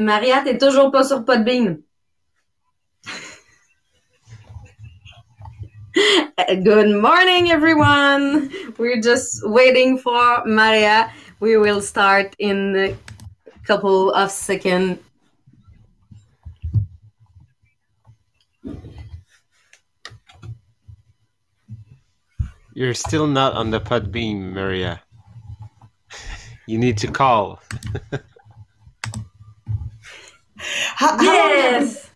Maria, t'es toujours pas sur Podbean. Good morning, everyone. We're just waiting for Maria. We will start in a couple of seconds. You're still not on the Podbean, Maria. You need to call. How, how Yes. Long have,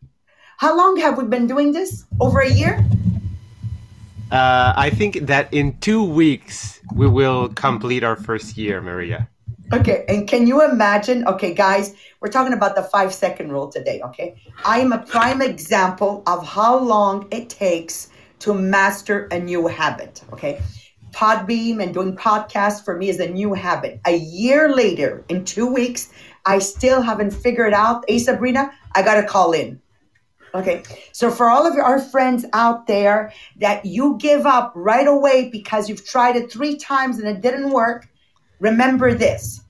how long have we been doing this? Over a year? Uh, I think that in two weeks we will complete our first year, Maria. Okay, and can you imagine? Okay, guys, we're talking about the five second rule today. Okay, I am a prime example of how long it takes to master a new habit. Okay, Podbean and doing podcasts for me is a new habit. A year later, in two weeks, I still haven't figured out. Hey, Sabrina, I got to call in. Okay, so for all of our friends out there that you give up right away because you've tried it three times and it didn't work, remember this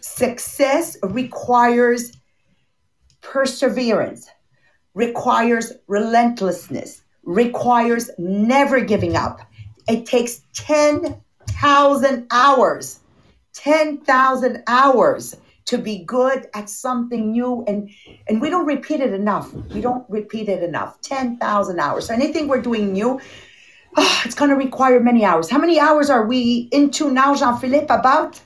success requires perseverance, requires relentlessness, requires never giving up. It takes 10,000 hours, 10,000 hours to be good at something new and and we don't repeat it enough. We don't repeat it enough. 10,000 hours. So anything we're doing new ah, it's going to require many hours. How many hours are we into now Jean-Philippe? About?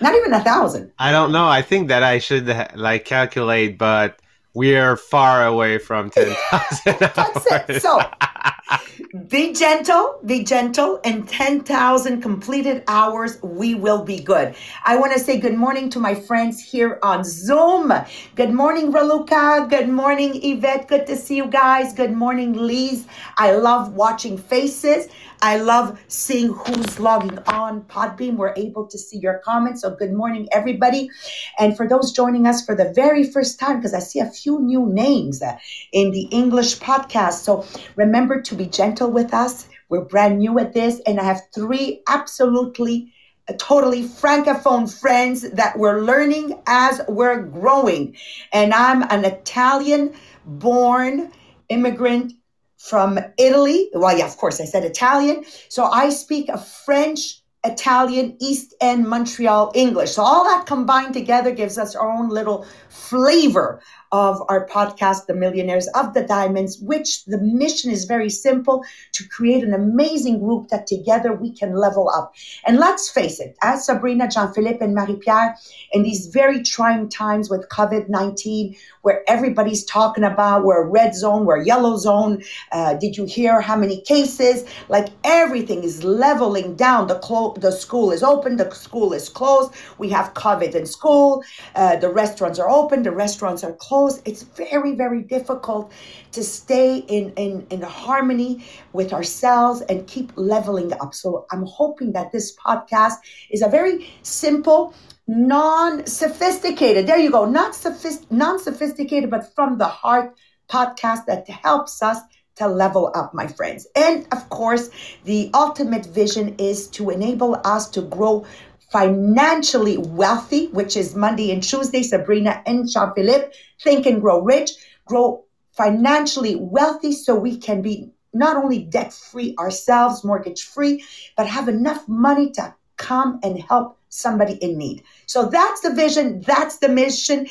Not even a thousand. I don't know. I think that I should like calculate, but we are far away from ten thousand That's it. So be gentle, be gentle, and 10,000 completed hours, we will be good. I want to say good morning to my friends here on Zoom. Good morning, Raluca. Good morning, Yvette. Good to see you guys. Good morning, Lise. I love watching faces. I love seeing who's logging on Podbean. We're able to see your comments. So, good morning, everybody. And for those joining us for the very first time, because I see a few new names uh, in the English podcast. So, remember to be gentle with us. We're brand new at this, and I have three absolutely uh, totally francophone friends that we're learning as we're growing. And I'm an Italian born immigrant from Italy. Well, yeah, of course, I said Italian. So I speak a French, Italian, East End, Montreal English. So all that combined together gives us our own little flavor of our podcast, The Millionaires of the Diamonds, which the mission is very simple to create an amazing group that together we can level up. And let's face it, as Sabrina, Jean Philippe, and Marie Pierre, in these very trying times with COVID 19, where everybody's talking about we're red zone, we're yellow zone. Uh, did you hear how many cases? Like everything is leveling down. The, clo- the school is open, the school is closed. We have COVID in school. Uh, the restaurants are open, the restaurants are closed. It's very, very difficult to stay in, in, in harmony with ourselves and keep leveling up. So I'm hoping that this podcast is a very simple, non-sophisticated. There you go, not sophist, non-sophisticated, but from the heart podcast that helps us to level up, my friends. And of course, the ultimate vision is to enable us to grow financially wealthy, which is Monday and Tuesday. Sabrina and Jean Philippe think and grow rich, grow financially wealthy so we can be not only debt free ourselves, mortgage free, but have enough money to come and help somebody in need. So that's the vision, that's the mission.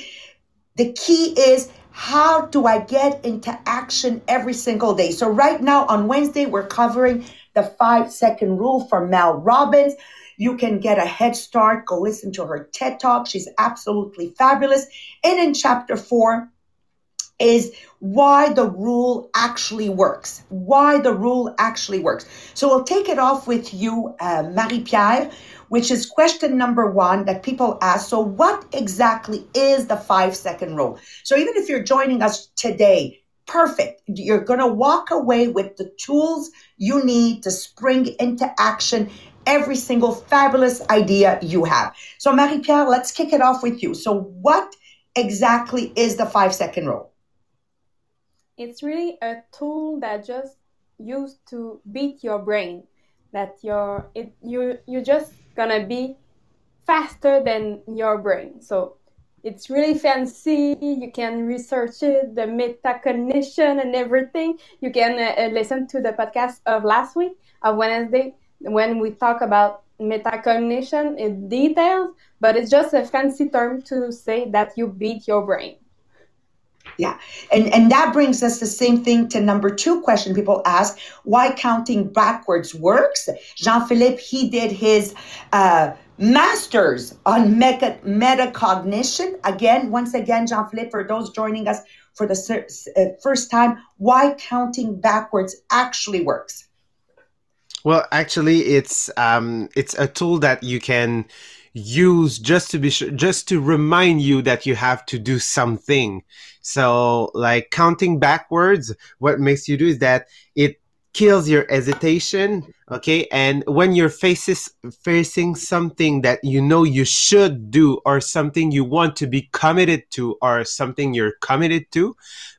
The key is how do I get into action every single day? So, right now on Wednesday, we're covering the five second rule for Mel Robbins. You can get a head start. Go listen to her TED Talk. She's absolutely fabulous. And in chapter four is why the rule actually works. Why the rule actually works. So we'll take it off with you, uh, Marie Pierre, which is question number one that people ask. So, what exactly is the five second rule? So, even if you're joining us today, perfect. You're going to walk away with the tools you need to spring into action every single fabulous idea you have. So, Marie Pierre, let's kick it off with you. So, what exactly is the five second rule? It's really a tool that just used to beat your brain. That you're it you you're just gonna be faster than your brain. So it's really fancy. You can research it, the metacognition and everything. You can uh, listen to the podcast of last week of Wednesday when we talk about metacognition in details, but it's just a fancy term to say that you beat your brain. Yeah. And and that brings us the same thing to number two question people ask why counting backwards works. Jean Philippe, he did his uh, master's on meta, metacognition. Again, once again, Jean Philippe, for those joining us for the uh, first time, why counting backwards actually works. Well, actually, it's um, it's a tool that you can use just to be sure, just to remind you that you have to do something. So, like counting backwards, what makes you do is that it kills your hesitation. Okay, and when you're faces facing something that you know you should do, or something you want to be committed to, or something you're committed to,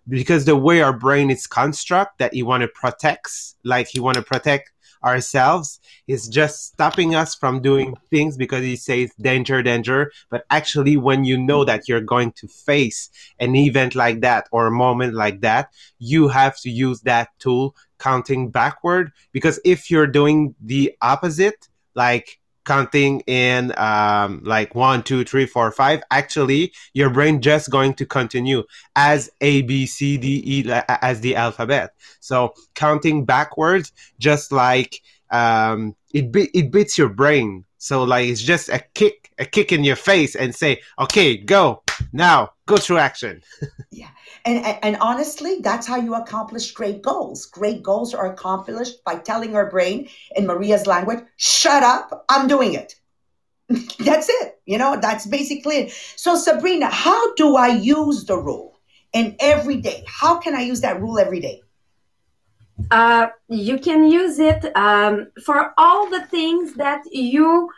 because the way our brain is construct that you want to protect, like you want to protect ourselves is just stopping us from doing things because he says danger, danger. But actually, when you know that you're going to face an event like that or a moment like that, you have to use that tool counting backward because if you're doing the opposite, like counting in um, like one, two, three, four, five, actually your brain just going to continue as A, B, C, D, E as the alphabet. So counting backwards, just like um, it be- it beats your brain. So like it's just a kick, a kick in your face, and say, okay, go now, go through action. yeah, and, and and honestly, that's how you accomplish great goals. Great goals are accomplished by telling our brain, in Maria's language, "Shut up, I'm doing it." that's it. You know, that's basically it. So Sabrina, how do I use the rule in every day? How can I use that rule every day? uh, you can use it um, for all the things that you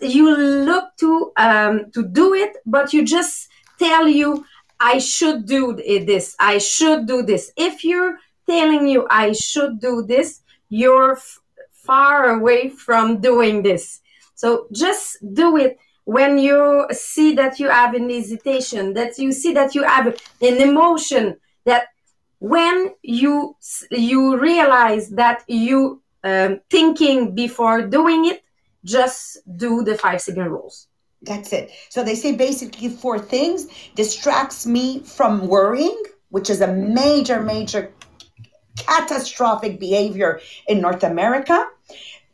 you look to um, to do it, but you just tell you I should do this. I should do this. If you're telling you I should do this, you're f- far away from doing this. So just do it when you see that you have an hesitation, that you see that you have an emotion that when you you realize that you um, thinking before doing it just do the five second rules that's it so they say basically four things distracts me from worrying which is a major major catastrophic behavior in north america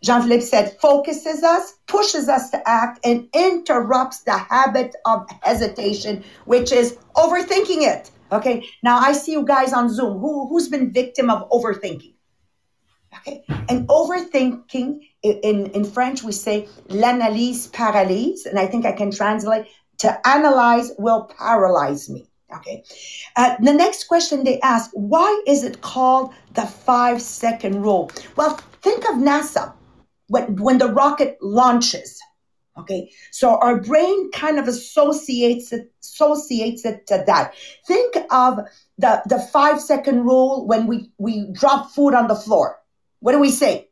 jean-philippe said focuses us pushes us to act and interrupts the habit of hesitation which is overthinking it Okay. Now I see you guys on Zoom. Who who's been victim of overthinking? And overthinking in, in French we say l'analyse paralyse, and I think I can translate to analyze will paralyze me. Okay. Uh, the next question they ask, why is it called the five second rule? Well, think of NASA when, when the rocket launches. Okay, so our brain kind of associates it, associates it to that. Think of the, the five second rule when we, we drop food on the floor. What do we say?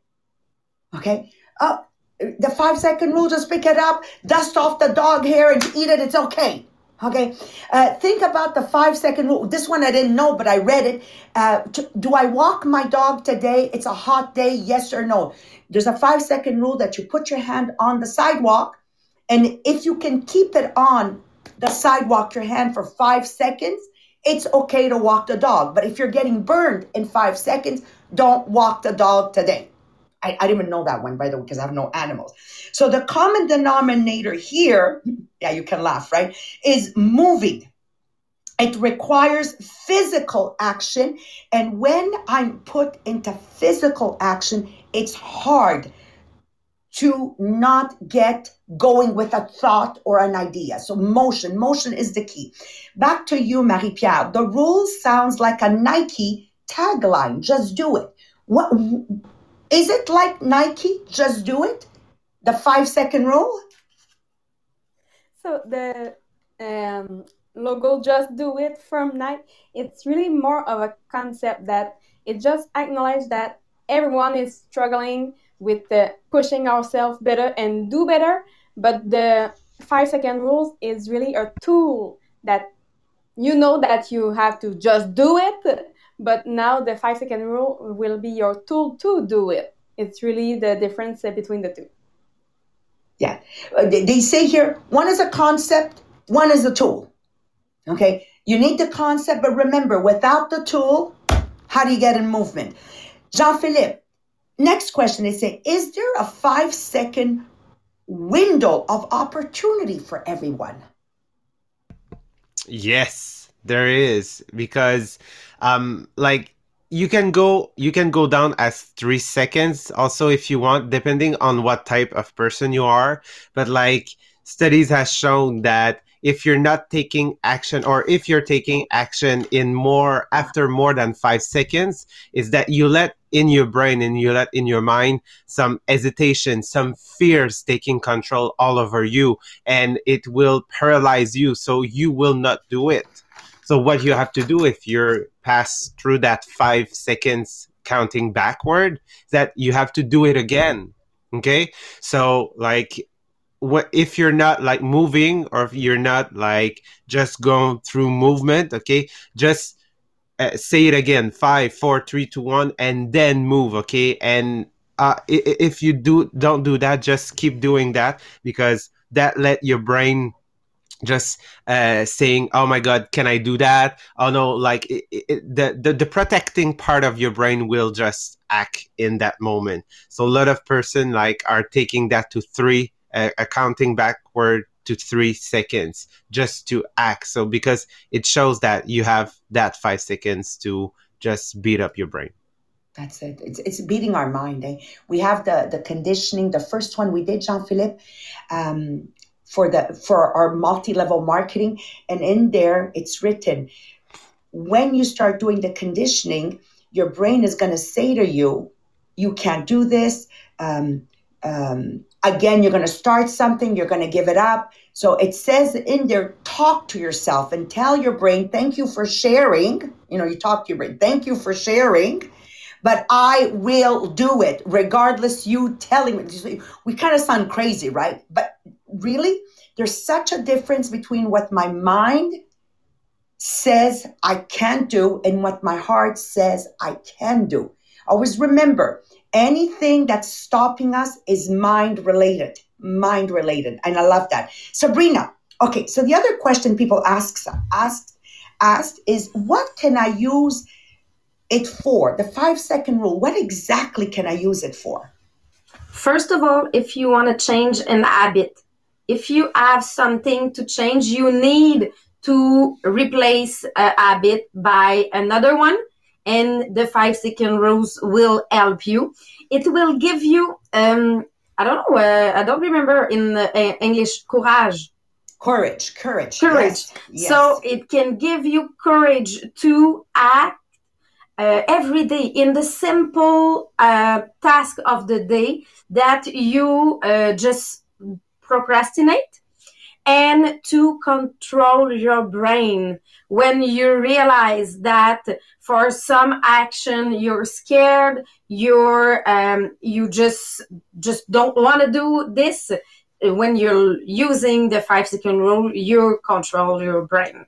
Okay, uh, the five second rule, just pick it up, dust off the dog hair and eat it, it's okay. Okay, uh, think about the five second rule. This one I didn't know, but I read it. Uh, t- do I walk my dog today? It's a hot day, yes or no? There's a five second rule that you put your hand on the sidewalk And if you can keep it on the sidewalk, your hand for five seconds, it's okay to walk the dog. But if you're getting burned in five seconds, don't walk the dog today. I, I didn't even know that one, by the way, because I have no animals. So the common denominator here, yeah, you can laugh, right, is moving. It requires physical action. And when I'm put into physical action, it's hard to not get going with a thought or an idea. So motion, motion is the key. Back to you, Marie-Pierre. The rule sounds like a Nike tagline, just do it. What is it like Nike, just do it? The 5 second rule? So the um, logo just do it from Nike, it's really more of a concept that it just acknowledges that everyone is struggling with the pushing ourselves better and do better. But the five second rules is really a tool that you know that you have to just do it. But now the five second rule will be your tool to do it. It's really the difference between the two. Yeah. Uh, they say here one is a concept, one is a tool. Okay. You need the concept, but remember, without the tool, how do you get in movement? Jean Philippe, Next question they say, is there a five second window of opportunity for everyone? Yes, there is because um like you can go you can go down as three seconds also if you want depending on what type of person you are. But like studies has shown that if you're not taking action or if you're taking action in more after more than five seconds is that you let in your brain and you let in your mind some hesitation some fears taking control all over you and it will paralyze you so you will not do it so what you have to do if you're passed through that five seconds counting backward that you have to do it again okay? So like what if you're not like moving or if you're not like just going through movement okay? Just uh, say it again five four three two one and then move okay? And uh, if you do don't do that just keep doing that because that let your brain just uh, saying oh my god can i do that oh no like it, it, the, the the protecting part of your brain will just act in that moment so a lot of person like are taking that to three uh, accounting backward to three seconds just to act. So because it shows that you have that five seconds to just beat up your brain. That's it. It's, it's beating our mind. Eh? We have the the conditioning. The first one we did, Jean Philippe, um, for the for our multi level marketing, and in there it's written when you start doing the conditioning, your brain is going to say to you, "You can't do this." Um, um, again, you're going to start something, you're going to give it up. So it says in there, talk to yourself and tell your brain, thank you for sharing. You know, you talk to your brain, thank you for sharing, but I will do it regardless you telling me. We kind of sound crazy, right? But really, there's such a difference between what my mind says I can't do and what my heart says I can do. Always remember, anything that's stopping us is mind related mind related and i love that. Sabrina okay so the other question people ask asked asked is what can i use it for? The five second rule what exactly can i use it for? First of all if you want to change an habit if you have something to change you need to replace a habit by another one and the five second rules will help you. It will give you, um, I don't know, uh, I don't remember in uh, English, courage. Courage, courage. Courage. Yes. So it can give you courage to act uh, every day in the simple uh, task of the day that you uh, just procrastinate and to control your brain. When you realize that for some action you're scared you're um, you just just don't want to do this when you're using the five second rule you control your brain.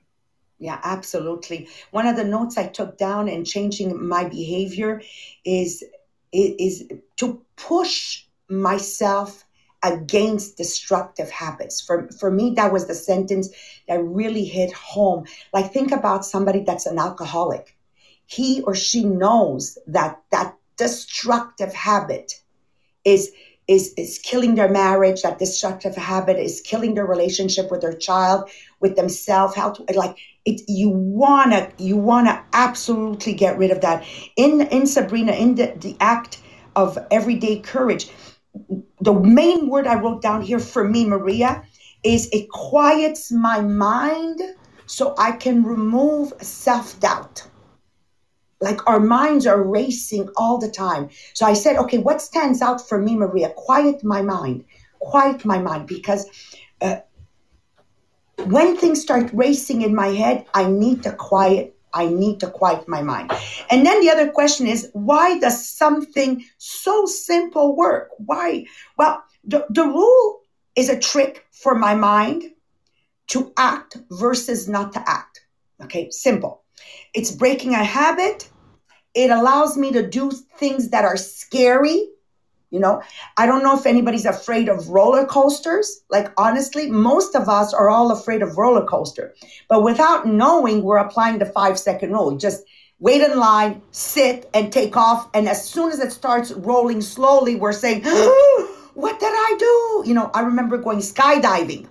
Yeah absolutely. One of the notes i took down in changing my behavior is is to push myself against destructive habits. For, for me, that was the sentence that really hit home. Like, think about somebody that's an alcoholic. He or she knows that that destructive habit is is is killing their marriage that destructive habit is killing their relationship with their child with themselves how to like it you wanna you wanna absolutely get rid of that in in sabrina in the, the act of everyday courage the main word i wrote down here for me maria is it quiets my mind so i can remove self-doubt like our minds are racing all the time. So I said, okay, what stands out for me, Maria? Quiet my mind. Quiet my mind because uh, when things start racing in my head, I need to quiet. I need to quiet my mind. And then the other question is, why does something so simple work? Why? Well, the, the rule is a trick for my mind to act versus not to act. Okay, simple. It's breaking a habit it allows me to do things that are scary. You know, I don't know if anybody's afraid of roller coasters. Like, honestly, most of us are all afraid of roller coaster. But without knowing, we're applying the five second rule. Just wait in line, sit, and take off. And as soon as it starts rolling slowly, we're saying, What did I do? You know, I remember going skydiving.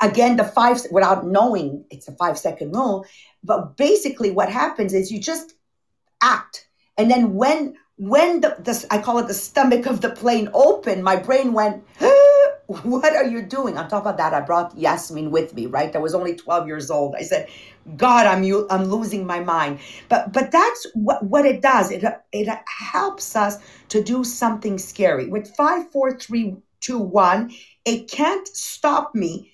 Again, the five, without knowing it's a five second rule. But basically, what happens is you just act. And then when when the, the I call it the stomach of the plane opened, my brain went, what are you doing? On top of that, I brought Yasmin with me, right? I was only 12 years old. I said, God, I'm I'm losing my mind. But but that's what, what it does. It it helps us to do something scary. With five, four, three, two, one, it can't stop me.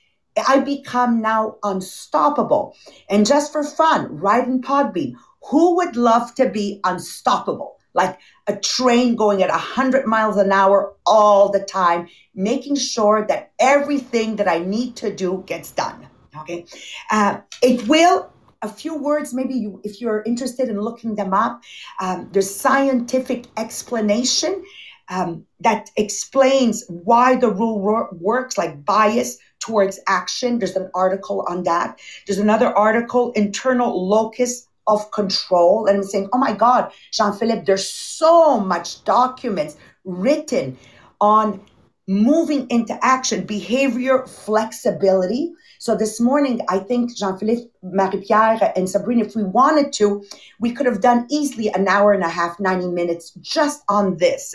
I become now unstoppable. And just for fun, right in Podbean, who would love to be unstoppable? Like a train going at 100 miles an hour all the time, making sure that everything that I need to do gets done. Okay. Uh, it will a few words maybe you if you're interested in looking them up um, there's scientific explanation um, that explains why the rule wor- works like bias towards action there's an article on that there's another article internal locus of control. And I'm saying, oh my God, Jean Philippe, there's so much documents written on moving into action, behavior flexibility. So this morning, I think Jean Philippe, Marie Pierre, and Sabrina, if we wanted to, we could have done easily an hour and a half, 90 minutes just on this.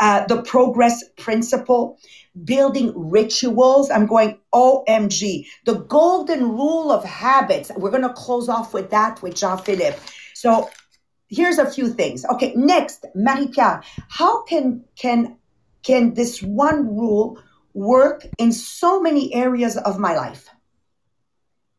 Uh, the progress principle, building rituals. I'm going, OMG. The golden rule of habits. We're going to close off with that with Jean Philippe. So here's a few things. Okay, next, Marie Pierre, how can can can this one rule work in so many areas of my life?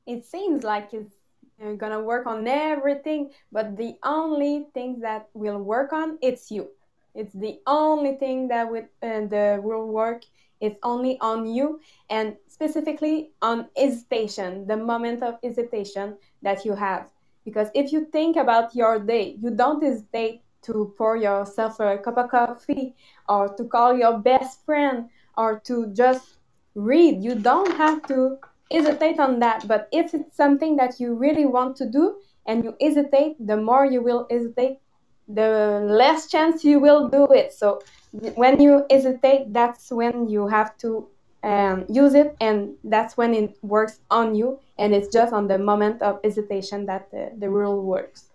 It seems like it's uh, gonna work on everything, but the only thing that will work on it's you. It's the only thing that would uh, the will work it's only on you and specifically on hesitation, the moment of hesitation that you have. Because if you think about your day, you don't hesitate to pour yourself a cup of coffee or to call your best friend or to just read. You don't have to hesitate on that. But if it's something that you really want to do and you hesitate, the more you will hesitate, the less chance you will do it. So when you hesitate, that's when you have to um, use it, and that's when it works on you. And it's just on the moment of hesitation that the, the rule works.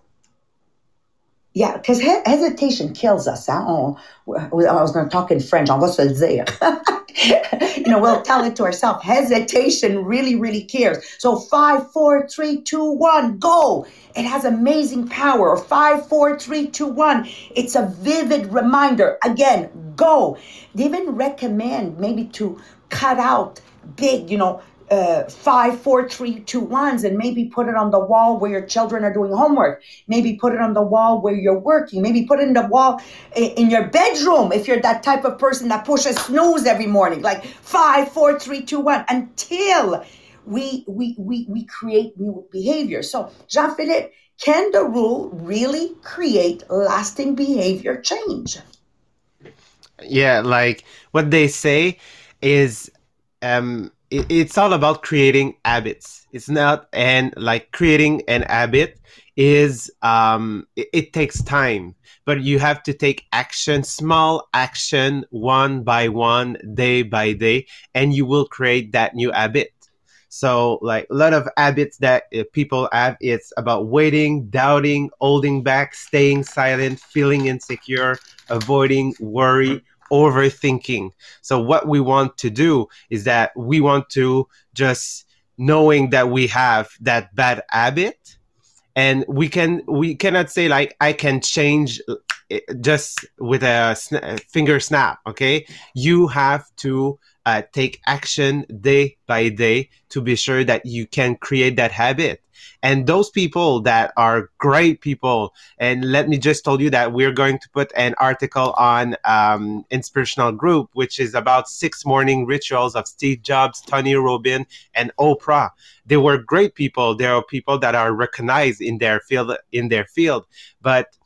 Yeah, because he- hesitation kills us. Huh? Oh, I was going to talk in French. On va se le dire. you know, we'll tell it to ourselves. Hesitation really, really cares. So five, four, three, two, one, go. It has amazing power. Five, four, three, two, one. It's a vivid reminder. Again, go. They even recommend maybe to cut out big, you know, uh, five, four, three, two, ones, and maybe put it on the wall where your children are doing homework. Maybe put it on the wall where you're working. Maybe put it in the wall in your bedroom if you're that type of person that pushes snooze every morning. Like five, four, three, two, one, until we we we we create new behavior. So Jean Philippe, can the rule really create lasting behavior change? Yeah, like what they say is um it, it's all about creating habits. It's not and like creating an habit is um it, it takes time, but you have to take action, small action one by one, day by day, and you will create that new habit. So like a lot of habits that uh, people have, it's about waiting, doubting, holding back, staying silent, feeling insecure, avoiding worry, overthinking. So what we want to do is that we want to just knowing that we have that bad habit and we can we cannot say like i can change uh, just with a finger snap okay you have to uh, take action day by day to be sure that you can create that habit. And those people that are great people, and let me just tell you that we're going to put an article on um, Inspirational Group, which is about six morning rituals of Steve Jobs, Tony Robbins, and Oprah. They were great people. There are people that are recognized in their field, in their field, but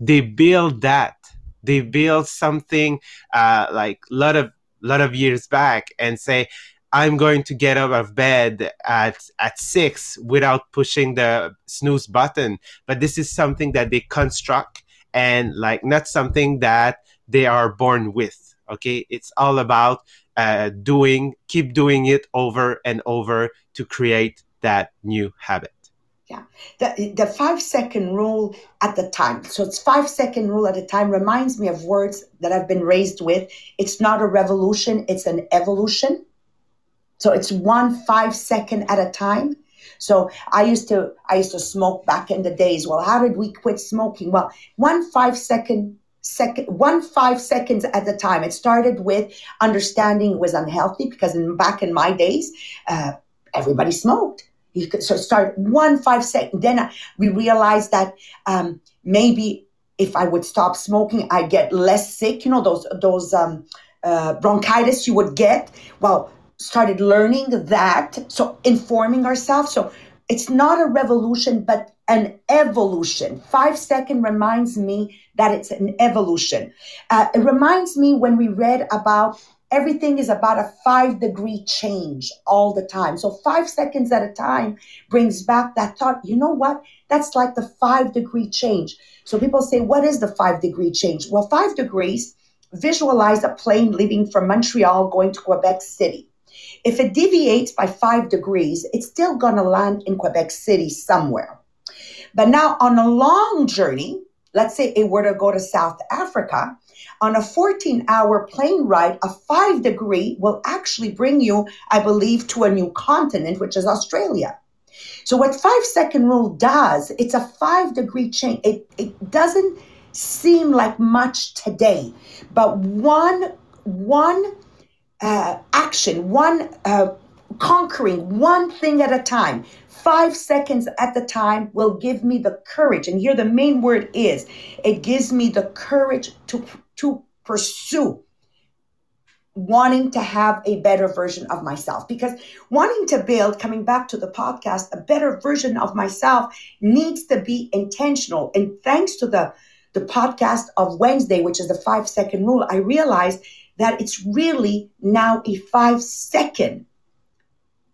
they build that. They build something uh, like a lot of lot of years back and say i'm going to get out of bed at at six without pushing the snooze button. But this is something that they construct and like not something that they are born with okay? It's all about uh, doing keep doing it over and over to create that new habit yeah. The, the five second rule at the time. So it's five second rule at a time reminds me of words that I've been raised with. It's not a revolution, it's an evolution. So it's one five second at a time. So I used to I used to smoke back in the days. Well, how did we quit smoking? Well, one five second second one five seconds at a time. It started with understanding it was unhealthy because in, back in my days, uh, everybody smoked you could so start one five second. Then we realized that um, maybe if I would stop smoking, I get less sick. You know those those um, uh, bronchitis you would get. Well, started learning that. So informing ourselves. So it's not a revolution, but an evolution. Five second reminds me that it's an evolution. Uh, it reminds me when we read about everything is about a five degree change all the time. So, five seconds at a time brings back that thought, you know what? That's like the five degree change. So, people say, what is the five degree change? Well, five degrees, visualize a plane leaving from Montreal going to Quebec City. If it deviates by five degrees, it's still going to land in Quebec City somewhere. But now, on a long journey, let's say it were to go to South Africa, on a 14 hour plane ride, a five degree will actually bring you, I believe, to a new continent, which is Australia. So, what five second rule does, it's a five degree change. It, it doesn't seem like much today, but one, one uh, action, one uh, conquering one thing at a time, five seconds at the time will give me the courage. And here the main word is it gives me the courage to to pursue wanting to have a better version of myself because wanting to build coming back to the podcast a better version of myself needs to be intentional and thanks to the the podcast of Wednesday which is the 5 second rule I realized that it's really now a 5 second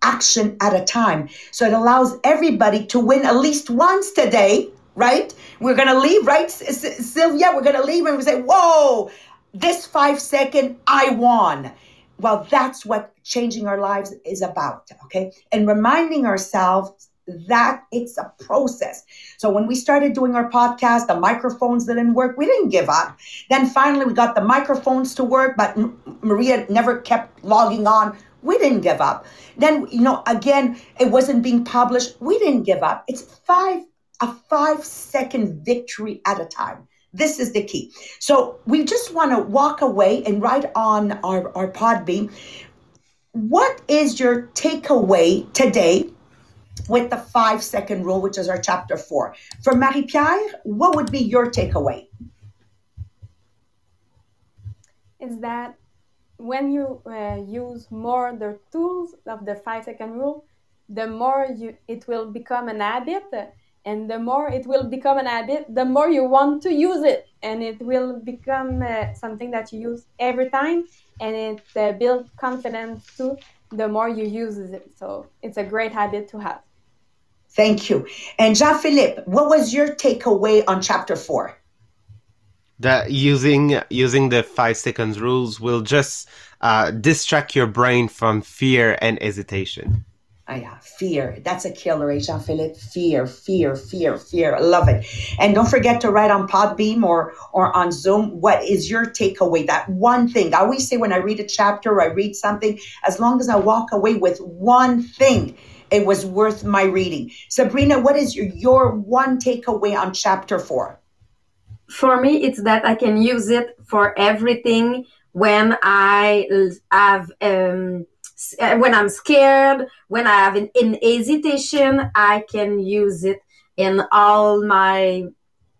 action at a time so it allows everybody to win at least once today right? We're going to leave, right, Sylvia? We're going to leave and we say, whoa, this five second, I won. Well, that's what changing our lives is about, okay? And reminding ourselves that it's a process. So when we started doing our podcast, the microphones didn't work. We didn't give up. Then finally, we got the microphones to work, but Maria never kept logging on. We didn't give up. Then, you know, again, it wasn't being published. We didn't give up. It's five a five second victory at a time. This is the key. So we just want to walk away and write on our, our Podbean. What is your takeaway today with the five second rule, which is our chapter four? For Marie Pierre, what would be your takeaway? Is that when you uh, use more the tools of the five second rule, the more you it will become an habit and the more it will become an habit the more you want to use it. And it will become uh, something that you use every time and it uh, builds confidence too the more you use it. So it's a great habit to have. Thank you. And jean-philippe what was your takeaway on chapter four that using using the five seconds rules will just uh, distract your brain from fear and hesitation Oh, yeah, fear. That's a killer, Jean Philippe? Fear, fear, fear, fear. I love it. And don't forget to write on Podbean or or on Zoom. What is your takeaway? That one thing. I always say when I read a chapter or I read something, as long as I walk away with one thing, it was worth my reading. Sabrina, what is your, your one takeaway on chapter four? For me, it's that I can use it for everything when I have um, uh, when I'm scared, when I have an, an hesitation, I can use it in all my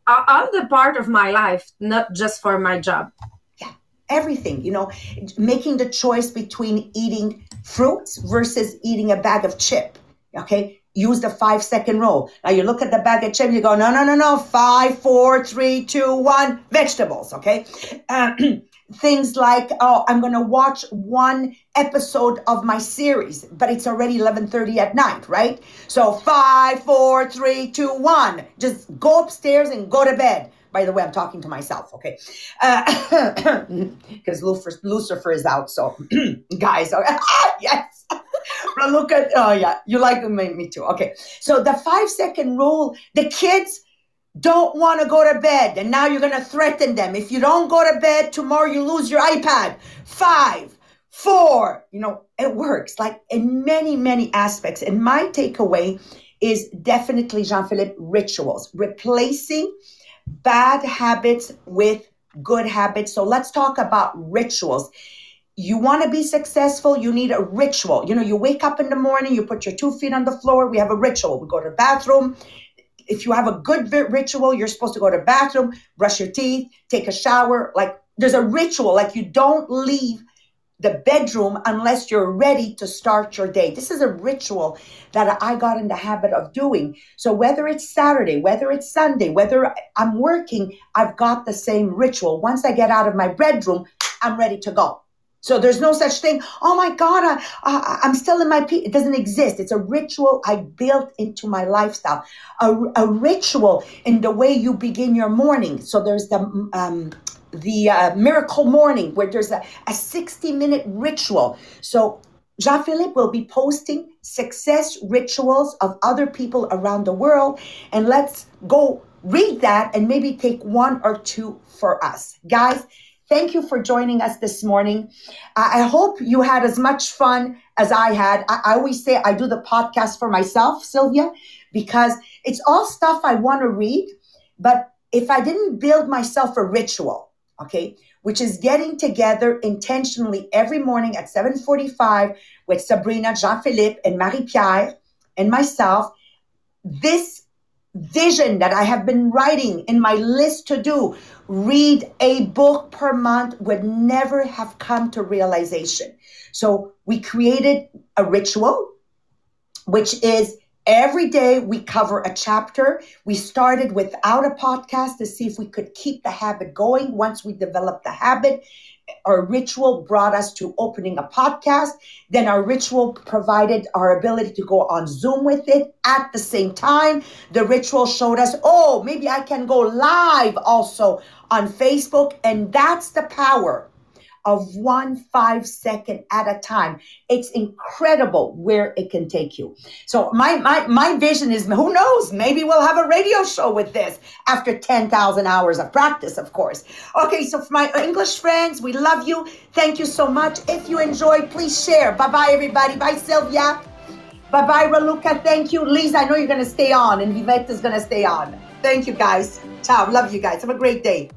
all the part of my life, not just for my job. Yeah, everything. You know, making the choice between eating fruits versus eating a bag of chip. Okay, use the five second rule. Now you look at the bag of chips, you go, no, no, no, no, five, four, three, two, one, vegetables. Okay. Uh, things like oh i'm to watch one episode of my series but it's already 11.30 at night right so five four three two one just go upstairs and go to bed by the way i'm talking to myself okay because uh, lucifer, lucifer is out so guys ah, yes look at oh yeah you like me, me too. Okay. So the five second rule the kids don't want to go to bed and now you're going to threaten them. If you don't go to bed tomorrow you lose your ipad. Five four you know it works like in many many aspects. And my takeaway is definitely jean-philippe rituals replacing bad habits with good habits. So let's talk about rituals you want to be successful you need a ritual you know you wake up in the morning you put your two feet on the floor we have a ritual we go to the bathroom if you have a good ritual, you're supposed to go to the bathroom, brush your teeth, take a shower. Like there's a ritual, like you don't leave the bedroom unless you're ready to start your day. This is a ritual that I got in the habit of doing. So whether it's Saturday, whether it's Sunday, whether I'm working, I've got the same ritual. Once I get out of my bedroom, I'm ready to go. So there's no such thing. Oh my God, I, I, am still in my P. It doesn't exist. It's a ritual I built into my lifestyle. A, a ritual in the way you begin your morning. So there's the um, the uh, miracle morning where there's a, a 60 minute ritual. So Jean Philippe will be posting success rituals of other people around the world, and let's go read that and maybe take one or two for us, guys. Thank you for joining us this morning. I hope you had as much fun as I had. I, always say I do the podcast for myself, Sylvia, because it's all stuff I want to read. But if I didn't build myself a ritual, okay, which is getting together intentionally every morning at 7:45 with Sabrina, Jean-Philippe, and Marie-Pierre and myself, this vision that I have been writing in my list to do, read a book per month, would never have come to realization. So we created a ritual, which is every day we cover a chapter. We started without a podcast to see if we could keep the habit going. Once we developed the habit, our ritual brought us to opening a podcast. Then our ritual provided our ability to go on Zoom with it at the same time. The ritual showed us, oh, maybe I can go live also on Facebook. And that's the power of one five second at a time. It's incredible where it can take you. So my my my vision is who knows, maybe we'll have a radio show with this after 10,000 hours of practice, of course. Okay, so for my English friends, we love you. Thank you so much. If you enjoyed, please share. Bye-bye everybody. Bye Sylvia. Bye-bye Raluca. Thank you. Lisa, I know you're going to stay on and Vivette is going to stay on. Thank you guys. Ciao. Love you guys. Have a great day.